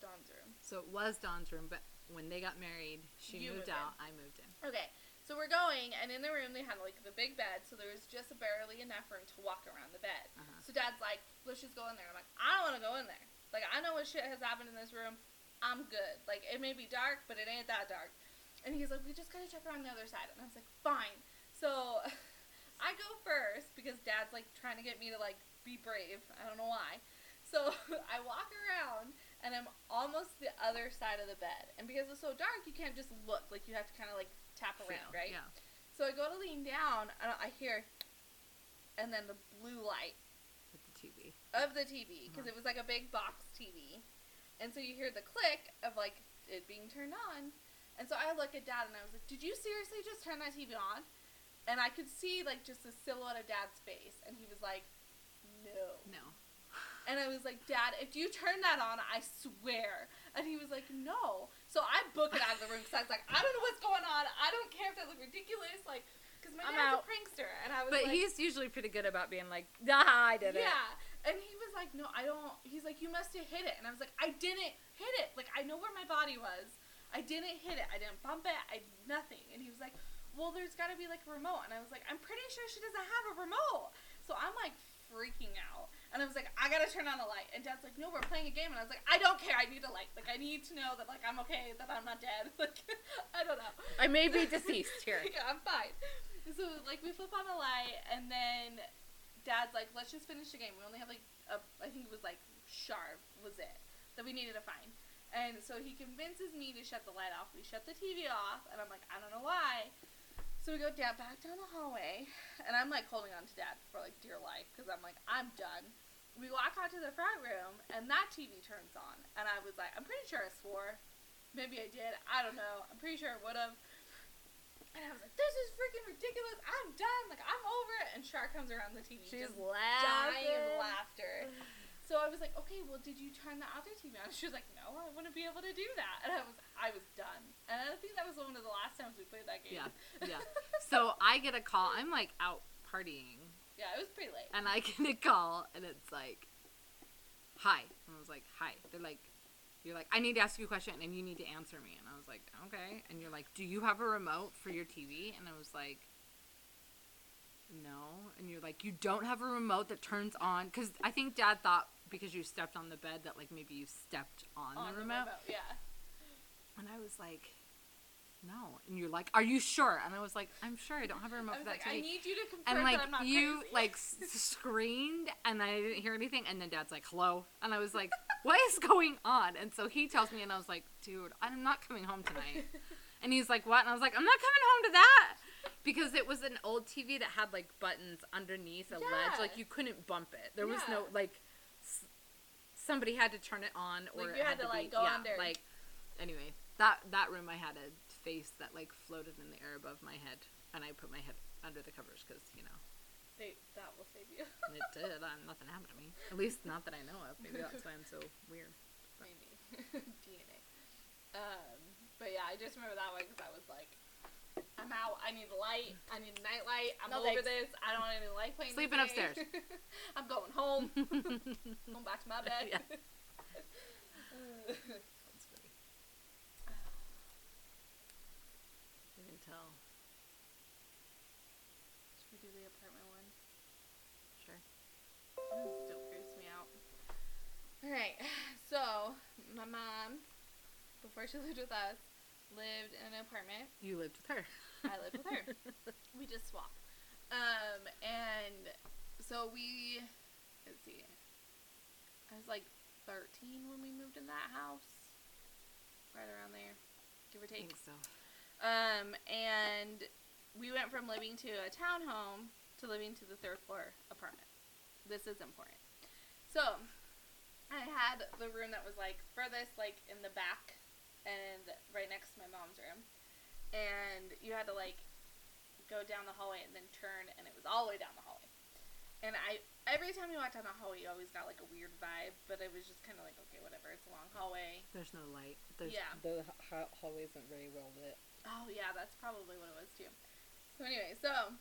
Don's room? So it was Don's room, but when they got married, she You moved moved out. I moved in. Okay, so we're going, and in the room they had like the big bed, so there was just barely enough room to walk around the bed. Uh-huh. So Dad's like, let's just go in there. I'm like, I don't want to go in there. Like I know what shit has happened in this room. I'm good. Like it may be dark, but it ain't that dark. And he's like, we just gotta check around the other side. And I was like, fine. So I go first because Dad's like trying to get me to like be brave. I don't know why. So I walk around and I'm almost the other side of the bed. And because it's so dark, you can't just look. Like you have to kind of like tap around, Feel, right? Yeah. So I go to lean down and I hear, and then the blue light of the TV. of the TV because Uh-huh. it was like a big box TV, and so you hear the click of like it being turned on, and so I look at Dad and I was like, "Did you seriously just turn that TV on?" And I could see like just the silhouette of Dad's face, and he was like, "No." No. And I was like, Dad, if you turn that on, I swear. And he was like, No. So I book it out of the room because I was like, I don't know what's going on. I don't care if that look ridiculous. Like, because my I'm dad's out. a prankster, and I was But like, he's usually pretty good about being like, ah, I did it. yeah. And he was like, no, I don't. He's like, you must have hit it. And I was like, I didn't hit it. Like, I know where my body was. I didn't hit it. I didn't bump it. I did nothing. And he was like, well, there's got to be like a remote. And I was like, I'm pretty sure she doesn't have a remote. So I'm like freaking out. And I was like, I gotta turn on a light. And Dad's like, No, we're playing a game. And I was like, I don't care. I need a light. Like, I need to know that like I'm okay, that I'm not dead. Like, I don't know. I may be deceased here. yeah, I'm fine. So like we flip on a light, and then Dad's like, let's just finish the game. We only have like a, I think it was like Sharp was it that we needed to find. And so he convinces me to shut the light off. We shut the TV off, and I'm like, I don't know why. So we go down back down the hallway, and I'm like holding on to Dad for like dear life because I'm like, I'm done. We walk out to the front room, and that TV turns on, and I was like, I'm pretty sure I swore. Maybe I did. I don't know. I'm pretty sure I would have. And I was like, this is freaking ridiculous. I'm done. Like, I'm over it. And Char comes around the TV. She's just laughing. dying of laughter. So I was like, okay, well, did you turn the other TV on? She was like, no, I wouldn't be able to do that. And I was, I was done. And I think that was one of the last times we played that game. Yeah, yeah. So I get a call. I'm like out partying, yeah, it was pretty late. and I get a call, and it's like, "Hi." And I was like, "Hi." They're like, "You're like, I need to ask you a question, and you need to answer me." And I was like, "Okay." And you're like, "Do you have a remote for your TV?" And I was like. No, and you're like, you don't have a remote that turns on because I think Dad thought because you stepped on the bed that like maybe you stepped on, on the remote. Yeah. And I was like, no. And you're like, are you sure? And I was like, I'm sure I don't have a remote for that like, TV. I need you to confirm and like that I'm not you crazy. like s- screamed and I didn't hear anything and then dad's like hello and I was like what is going on and so he tells me and I was like dude I'm not coming home tonight and he's like what and I was like I'm not coming home to that because it was an old TV that had like buttons underneath a ledge like you couldn't bump it there was no like s- somebody had to turn it on or Like, you had had to, like, be, go yeah, under. like anyway that that room I had a face that like floated in the air above my head and I put my head under the covers because you know They, that will save you. it did. Um, nothing happened to me. At least not that I know of. Maybe that's why I'm so weird. Maybe. DNA. Um, but yeah, I just remember that one because I was like, I'm out. I need light. I need a night light. I'm No over thanks. this. I don't want any light playing. Sleeping upstairs. I'm going home. going back to my bed. Yeah. Uh, That's funny. You can tell. Should we do the apartment one? Sure. It still creeps me out. Alright, so my mom, before she lived with us, lived in an apartment. You lived with her. I lived with her. we just swapped. Um, and so we, let's see, I was like 13 when we moved in that house. Right around there, give or I take. think so. Um, and we went from living to a townhome to living to the third floor apartment. This is important. So, I had the room that was like furthest, like in the back, and right next to my mom's room. And you had to like go down the hallway and then turn, and it was all the way down the hallway. And I, every time you walked down the hallway, you always got like a weird vibe, but it was just kind of like, okay, whatever. It's a long hallway. There's no light. There's, Yeah. The ha- hallway isn't very well lit. Oh yeah, that's probably what it was too. So anyway, so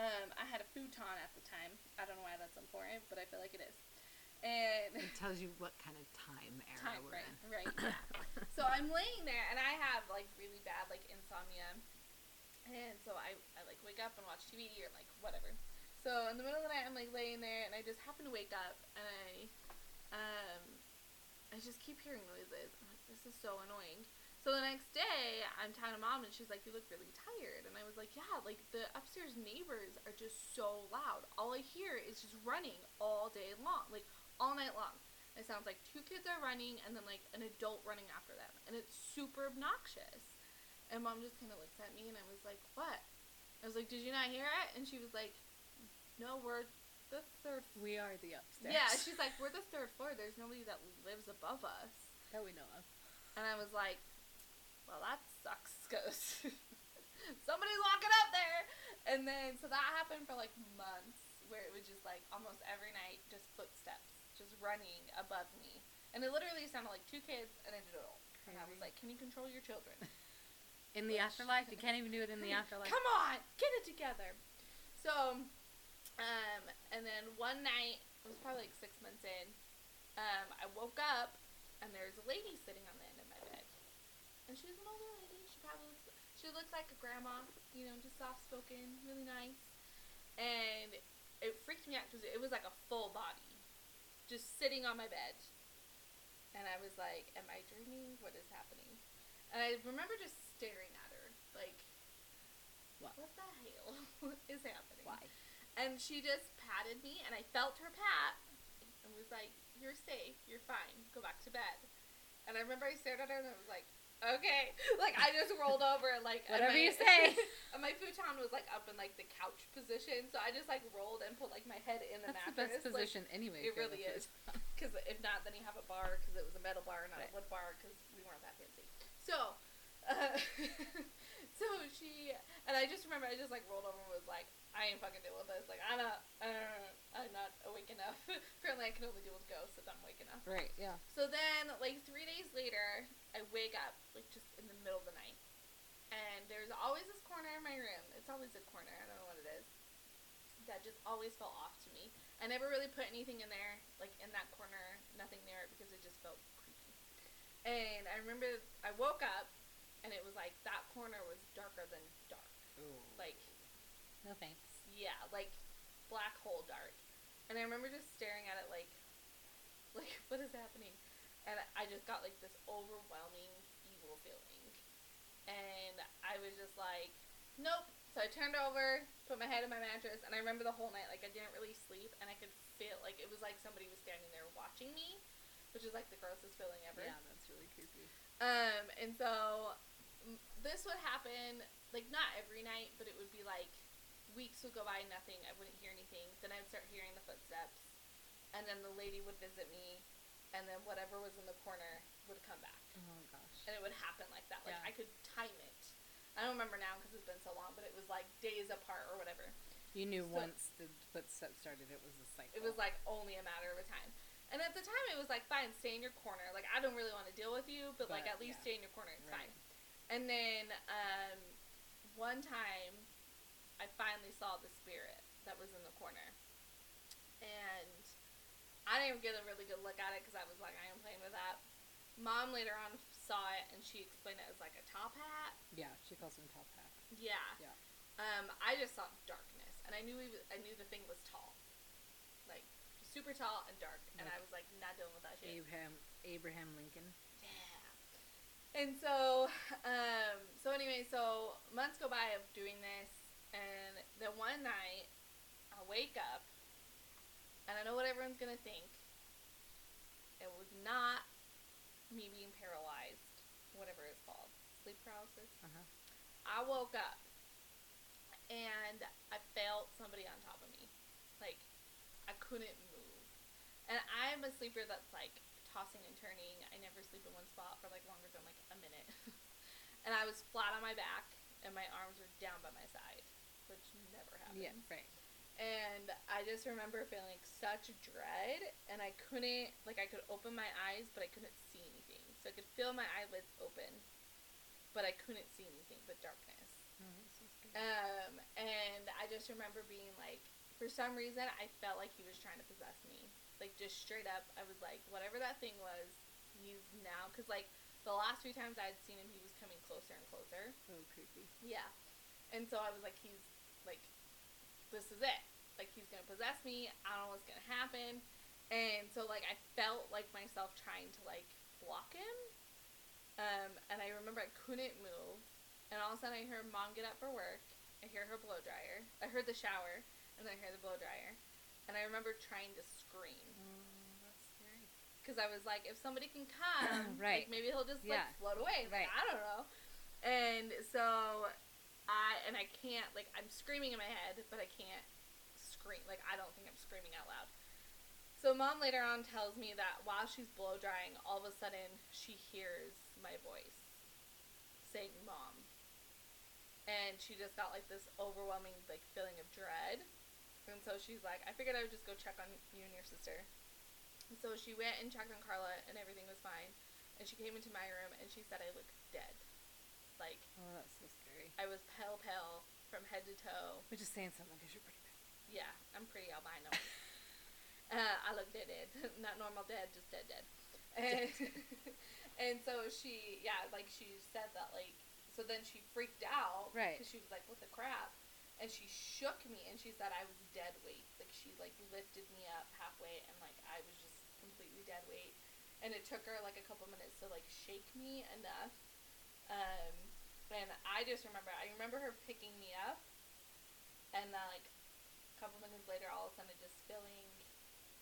um, I had a futon at the time. I don't know why that's important, but I feel like it is. And It tells you what kind of time era time we're right, in. right, yeah. so I'm laying there, and I have like really bad like insomnia, and so I I like wake up and watch TV or like whatever. So in the middle of the night, I'm like laying there, and I just happen to wake up, and I um I just keep hearing noises. I'm like, this is so annoying. So the next day, I'm telling mom, and she's like, "You look really tired." And I was like, "Yeah, like the upstairs neighbors are just so loud. All I hear is just running all day long, like all night long. It sounds like two kids are running, and then like an adult running after them, and it's super obnoxious." And mom just kind of looks at me, and I was like, "What?" I was like, "Did you not hear it?" And she was like, "No, we're the third." We are the upstairs. Yeah, she's like, "We're the third floor. There's nobody that lives above us." that we know of. And I was like, well, that sucks because somebody's walking up there. And then, so that happened for like months where it was just like almost every night, just footsteps, just running above me. And it literally sounded like two kids and an adult. And I was like, can you control your children? In the Which- afterlife, you can't even do it in the afterlife. Come on, get it together. So, um, and then one night, it was probably like six months in, um, I woke up and there's a lady sitting on the end of my bed. And she was an older lady. She probably looks, she looks like a grandma, you know, just soft spoken, really nice. And it freaked me out because it was like a full body, just sitting on my bed, and I was like, "Am I dreaming? What is happening?" And I remember just staring at her, like, What? "What the hell is happening?" Why? And she just patted me, and I felt her pat, and was like, "You're safe. You're fine. Go back to bed." And I remember I stared at her, and I was like, "Okay." Like I just rolled over, like Whatever my- you say. and my futon was like up in like the couch position, so I just like rolled and put like my head in the That's the mattress. best position anyway. it really is. Because if not, then you have a bar because it was a metal bar, not Right. a wood bar because we weren't that fancy. So, uh, so she and I just remember I just like rolled over and was like, I ain't fucking dealing with this. Like I'm not, uh, I'm not awake enough. Apparently, I can only deal with ghosts if I'm awake enough. Right. Yeah. So then, like three days later, I wake up like just in the middle of the night, and there's always this corner in my room. It's always a corner. I don't know what it is. That just always felt off to me. I never really put anything in there, like in that corner, nothing near it because it just felt creepy. And I remember I woke up, and it was like that corner was darker than dark. Like No thanks. yeah, like black hole dark. And I remember just staring at it like, like what is happening? And I just got like this overwhelming evil feeling, and I was just like, nope. So I turned over, put my head in my mattress, and I remember the whole night like I didn't really sleep, and I could feel like it was like somebody was standing there watching me, which is like the grossest feeling ever. Yeah, that's really creepy. Um, and so m- this would happen like not every night, but it would be like weeks would go by, nothing. I wouldn't hear anything. Then I would start hearing the footsteps, and then the lady would visit me, and then whatever was in the corner would come back, Oh my gosh. and it would happen like that. Like Yeah. I could time it. I don't remember now because it's been so long, but it was like days apart or whatever. You knew So- once the footsteps started, it was a cycle. It was like only a matter of a time. And at the time, it was like, fine, stay in your corner. Like, I don't really want to deal with you, but, like, at least yeah. stay in your corner. It's Right. fine. And then, um, one time, I finally saw the spirit that was in the corner. And I didn't get a really good look at it because I was like, I am playing with that. Mom later on saw it and she explained it as like a top hat. yeah, she calls him top hat. Yeah. Yeah. Um, I just saw darkness, and I knew was, I knew the thing was tall, like super tall and dark, and I was like not dealing with that shit. Abraham Abraham Lincoln. And so, um, so anyway, so months go by of doing this, and then one night, I wake up, and I know what everyone's gonna think. It was not me being paralyzed, whatever it's called, sleep paralysis. Uh huh. I woke up and I felt somebody on top of me. Like I couldn't move. And I'm a sleeper that's like tossing and turning. I never sleep in one spot for like longer than like a minute. and I was flat on my back and my arms were down by my side, which never happens. Yeah. Right. And I just remember feeling such dread and I couldn't like I could open my eyes but I couldn't see anything. So I could feel my eyelids open, but I couldn't see anything but darkness. Oh. Um, and I just remember being like, for some reason, I felt like he was trying to possess me. Like, just straight up, I was like, whatever that thing was, he's now. Because, like, the last few times I had seen him, he was coming closer and closer. oh, creepy. Yeah. And so I was like, he's, like, this is it. Like, he's going to possess me. I don't know what's going to happen. And so, like, I felt like myself trying to, like, block him. Um, and I remember I couldn't move. And all of a sudden, I heard mom get up for work. I hear her blow dryer. I heard the shower, and then I hear the blow dryer. And I remember trying to scream Oh, that's scary. because I was like, if somebody can come, Right. Like maybe he'll just like float away. Like, Right. I don't know. And so, I and I can't like I'm screaming in my head, but I can't scream. Like I don't think I'm screaming out loud. So mom later on tells me that while she's blow drying, all of a sudden she hears my voice saying "mom," and she just got like this overwhelming like feeling of dread. And so she's like, I figured I would just go check on you and your sister. And so she went and checked on Carla, and everything was fine. And she came into my room, and she said I looked dead. Like Oh, that's so scary. I was pale, pale from head to toe. Which is saying something because you're pretty bad. Yeah, I'm pretty albino. uh, I look dead, dead, not normal dead, just dead, dead. And, and so she, yeah, like she said that, like, so then she freaked out, Right. Because she was like, "What the crap?" And she shook me and she said I was dead weight. Like she like lifted me up halfway and like I was just completely dead weight. And it took her like a couple minutes to like shake me enough. Um and I just remember I remember her picking me up and then like a couple minutes later all of a sudden just feeling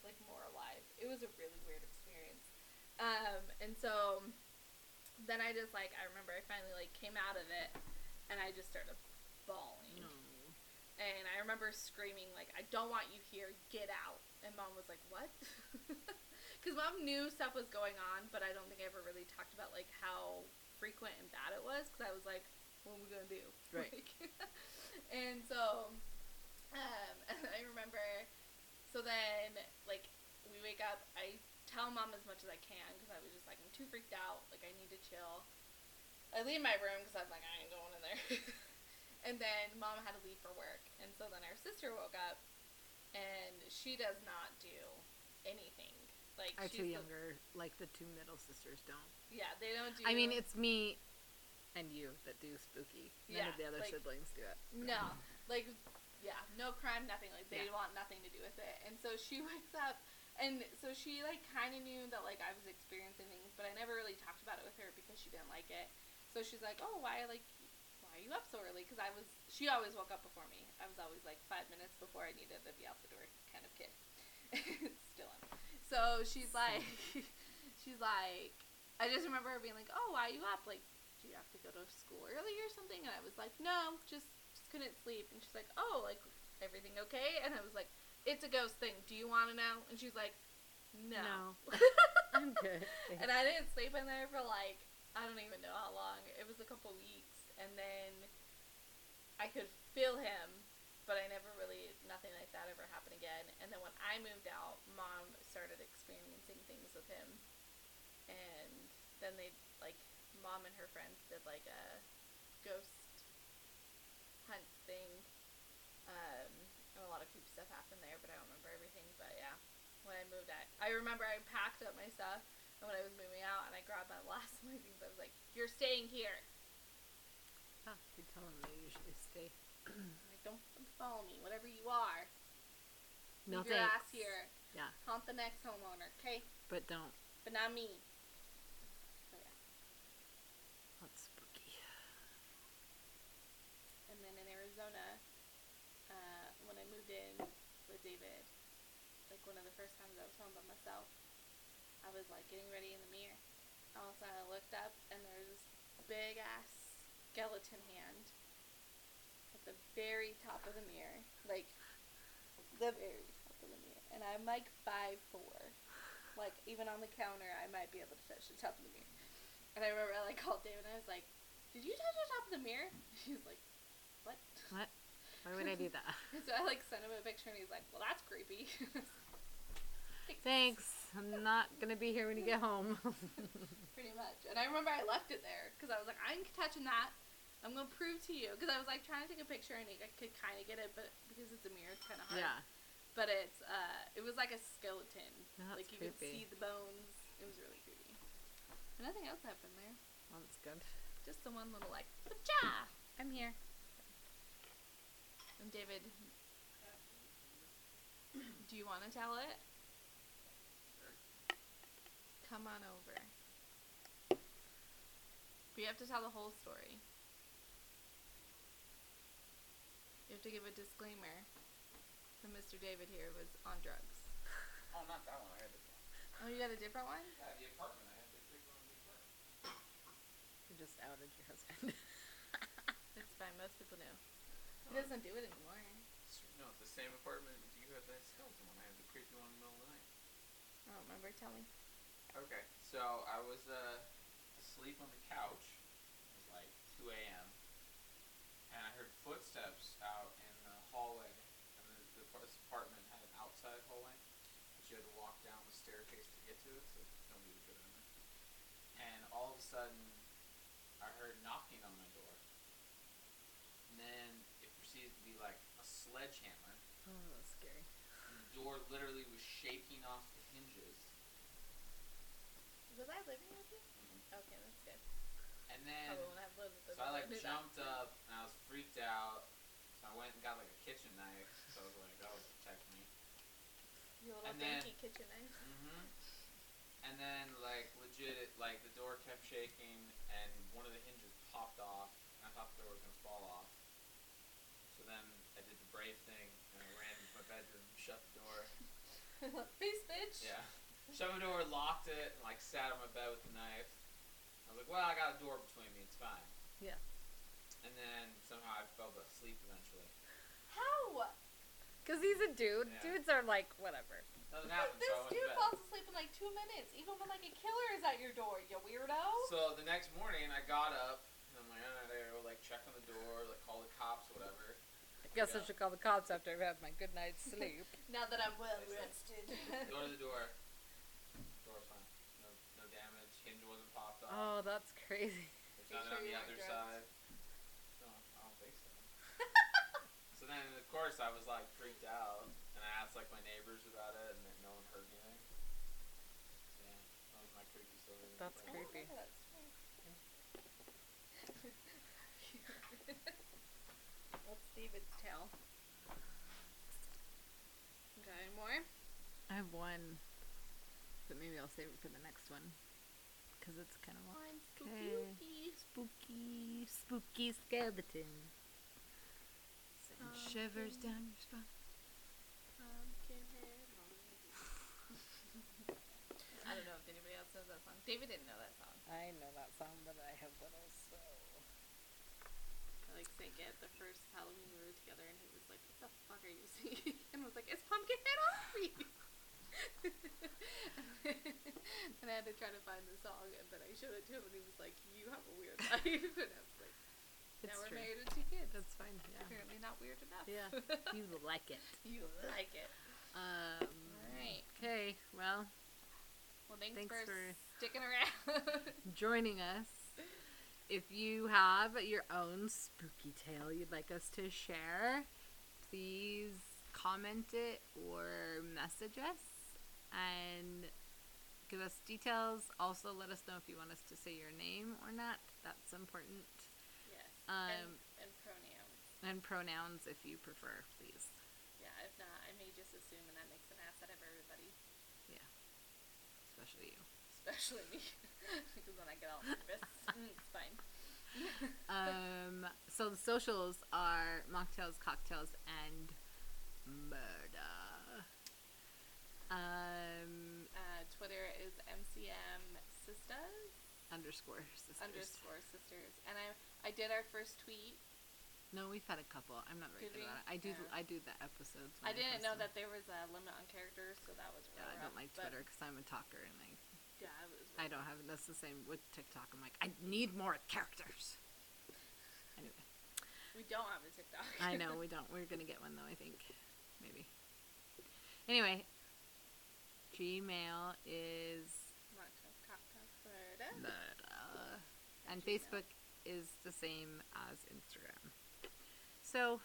like more alive. It was a really weird experience. Um and so then I just like I remember I finally like came out of it and I just started bawling. And I remember screaming like, "I don't want you here. Get out!" And mom was like, "What?" Because mom knew stuff was going on, but I don't think I ever really talked about like how frequent and bad it was. Because I was like, "What are we gonna do?" Right. Like, and so, um, and I remember. So then, like, we wake up. I tell mom as much as I can because I was just like, I'm too freaked out. Like, I need to chill. I leave my room because I'm like, I ain't going in there. And then mom had to leave for work. And so then our sister woke up and she does not do anything. Like, Our two the- younger, like the two middle sisters, don't. yeah, they don't do I mean, it's me and you that do spooky. None Yeah, of the other like- siblings do it. No, like, yeah, no crime, nothing. Like, they Yeah. want nothing to do with it. And so she wakes up, and so she, like, kind of knew that, like, I was experiencing things, but I never really talked about it with her because she didn't like it. So she's like, oh, why, like, why are you up so early? Because I was, she always woke up before me. I was always, like, five minutes before I needed to be out the door kind of kid. Still am. So she's like, she's like, I just remember her being like, oh, why are you up? Like, do you have to go to school early or something? And I was like, no, just just couldn't sleep. And she's like, oh, like everything okay? And I was like, it's a ghost thing. Do you want to know? And she's like, no. I'm good. and I didn't sleep in there for like I don't even know how long. It was a couple weeks, and then I could feel him, but I never really nothing like that ever happened again. And then when I moved out, mom started experiencing things with him, and then they like mom and her friends did like a ghost hunt thing. Um, and a lot of creepy stuff happened there, but I don't remember everything. But yeah, when I moved out, I remember I packed up my stuff, and when I was moving out, and I grabbed my last of my things, I was like, "You're staying here." Ah, you tell them they usually stay. Like, don't follow me, whatever you are. No Leave your ass thanks. here. Yeah, Haunt the next homeowner, okay? but don't. But not me. So yeah. That's spooky. And then in Arizona, uh, when I moved in with David, like one of the first times I was home by myself, I was like getting ready in the mirror. All of a sudden I looked up and there was this big ass skeleton hand at the very top of the mirror. Like the very top of the mirror. And I'm like five four. Like even on the counter I might be able to touch the top of the mirror. And I remember I like called David and I was like, Did you touch the top of the mirror? He was like, What? What? Why would I do that? So I like sent him a picture and he's like, Well that's creepy. Thanks. I'm not gonna be here when you get home. Pretty much. And I remember I left it there because I was like, I'm touching that. I'm gonna prove to you because I was like trying to take a picture and I could kind of get it, but because it's a mirror, it's kind of hard. yeah. But it's uh, it was like a skeleton. That's like you could see the bones. It was really creepy. But nothing else happened there. Well, that's good. Just the one little like, Pacha! I'm here. And David, do you want to tell it? Come on over. But you have to tell the whole story. You have to give a disclaimer that Mr. David here was on drugs. Oh, not that one. I had this one. Oh, you got a different one? Yeah, the apartment. I had the big one apartment. You just outed your husband. It's fine. Most people know. He doesn't do it anymore. No, it's the same apartment. You had the skeleton one. I had the creepy one in the middle of the night. I don't remember. Tell me. Okay, so I was uh, asleep on the couch. It was like 2 a.m. And I heard footsteps out in the hallway. And the, the, this apartment had an outside hallway, but you had to walk down the staircase to get to it, so nobody would go down there. And all of a sudden, I heard knocking on my door. And then it proceeded to be like a sledgehammer. oh, that's scary. And the door literally was shaking off the hinges. Was I living with you? Okay, that's good. And then Probably when I lived with So I like knew that. jumped up and I was freaked out. So I went and got like a kitchen knife. So I was like, that would protect me. Your little And then- dinky kitchen knife. hmm And then like legit, like the door kept shaking, and one of the hinges popped off. And I thought the door was gonna fall off. So then I did the brave thing, and I ran into my bedroom, shut the door. Peace, bitch. Yeah. Shut my door, locked it, and like sat on my bed with the knife. I was like, well, I got a door between me, it's fine. Yeah. And then somehow I fell asleep eventually. How? Because he's a dude. Yeah. Dudes are like, whatever. Nothing This so I went to dude falls asleep in like two minutes, even when like a killer is at your door. You weirdo. So the next morning, I got up, and I'm like, all right, I gotta go like check on the door, like call the cops, whatever. I guess I should call the cops after I've had my good night's sleep. now that I'm well They said- rested. Go to the door. Door's fine. No, no damage. Hinge wasn't popped off. Oh, that's crazy. There's nothing sure on the other drugged? side. No, I don't think so. So then, of course, I was like freaked out, and I asked like my neighbors about it, and then no one heard anything. So yeah, that was my creepy story. That's Oh, creepy. okay, that's fine. What's David's tale? Okay, any more? I have one, but maybe I'll save it for the next one. Because it's kind of Fine, Okay. spooky. spooky, spooky skeleton. Sending um, shivers mm. down your spine. Pumpkinhead I don't know if anybody else knows that song. David didn't know that song. I know that song, but I have little so. I like sang it the first Halloween we were together, and he was like, "What the fuck are you singing?" And I was like, "It's Pumpkinhead Army." and I had to try to find the song, and then I showed it to him, and he was like, "You have a weird life," and I was like, It's "Now we're true. married with two kids. That's fine. Yeah. apparently not weird enough." Yeah. You like it. you like it. Um. Alright. Okay. Well, Well, thanks, Thanks for, for- sticking around. joining us. If you have your own spooky tale you'd like us to share, please comment it or message us and give us details. Also, let us know if you want us to say your name or not. That's important. yes. Um, and, and pronouns. And pronouns if you prefer, please. Yeah, if not, I may just assume, and that makes an ass out of everybody, Yeah. Especially you. especially me, because then I get all nervous. Mm, it's fine. Um, so the socials are mocktails, cocktails, and murder. Um, Uh, Twitter is MCM Sisters underscore sisters. underscore sisters, and I I did our first tweet. No, we've had a couple. I'm not very Did good we? about it. I do. Yeah. I do the episodes. I didn't know post that there was a limit on characters, so that was them. real Yeah, I don't rough, like Twitter because I'm a talker and I Yeah, it was. I don't have. That's the same with TikTok. I'm like I need more characters. Anyway. We don't have a TikTok. I know we don't. We're gonna get one though. I think maybe. Anyway, Gmail is murder. murder. Uh, and Facebook is the same as Instagram. So,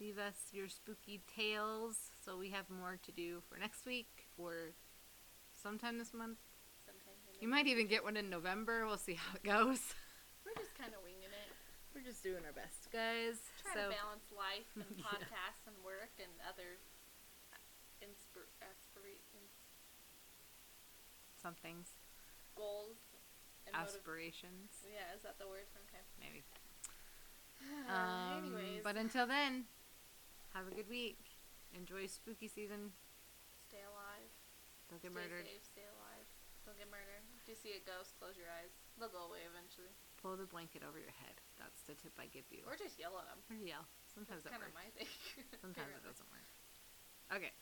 leave us your spooky tales so we have more to do for next week or sometime this month. Sometime You might even get one in November. We'll see how it goes. We're just kind of winging it. We're just doing our best, guys. Trying so, to balance life and Yeah. podcasts and work and other inspir- some things, goals and motiv- aspirations, Yeah, is that the word? Okay. maybe. Um, anyways, But until then, have a good week. Enjoy spooky season. stay alive. Don't get stay murdered. safe. Stay alive. Don't get murdered. If you see a ghost, close your eyes. They'll go away eventually. Pull the blanket over your head. That's the tip I give you. Or just yell at them. Or yell. Sometimes That's that kind of works. my thing. Sometimes it doesn't work. Okay.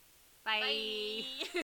Bye. Bye.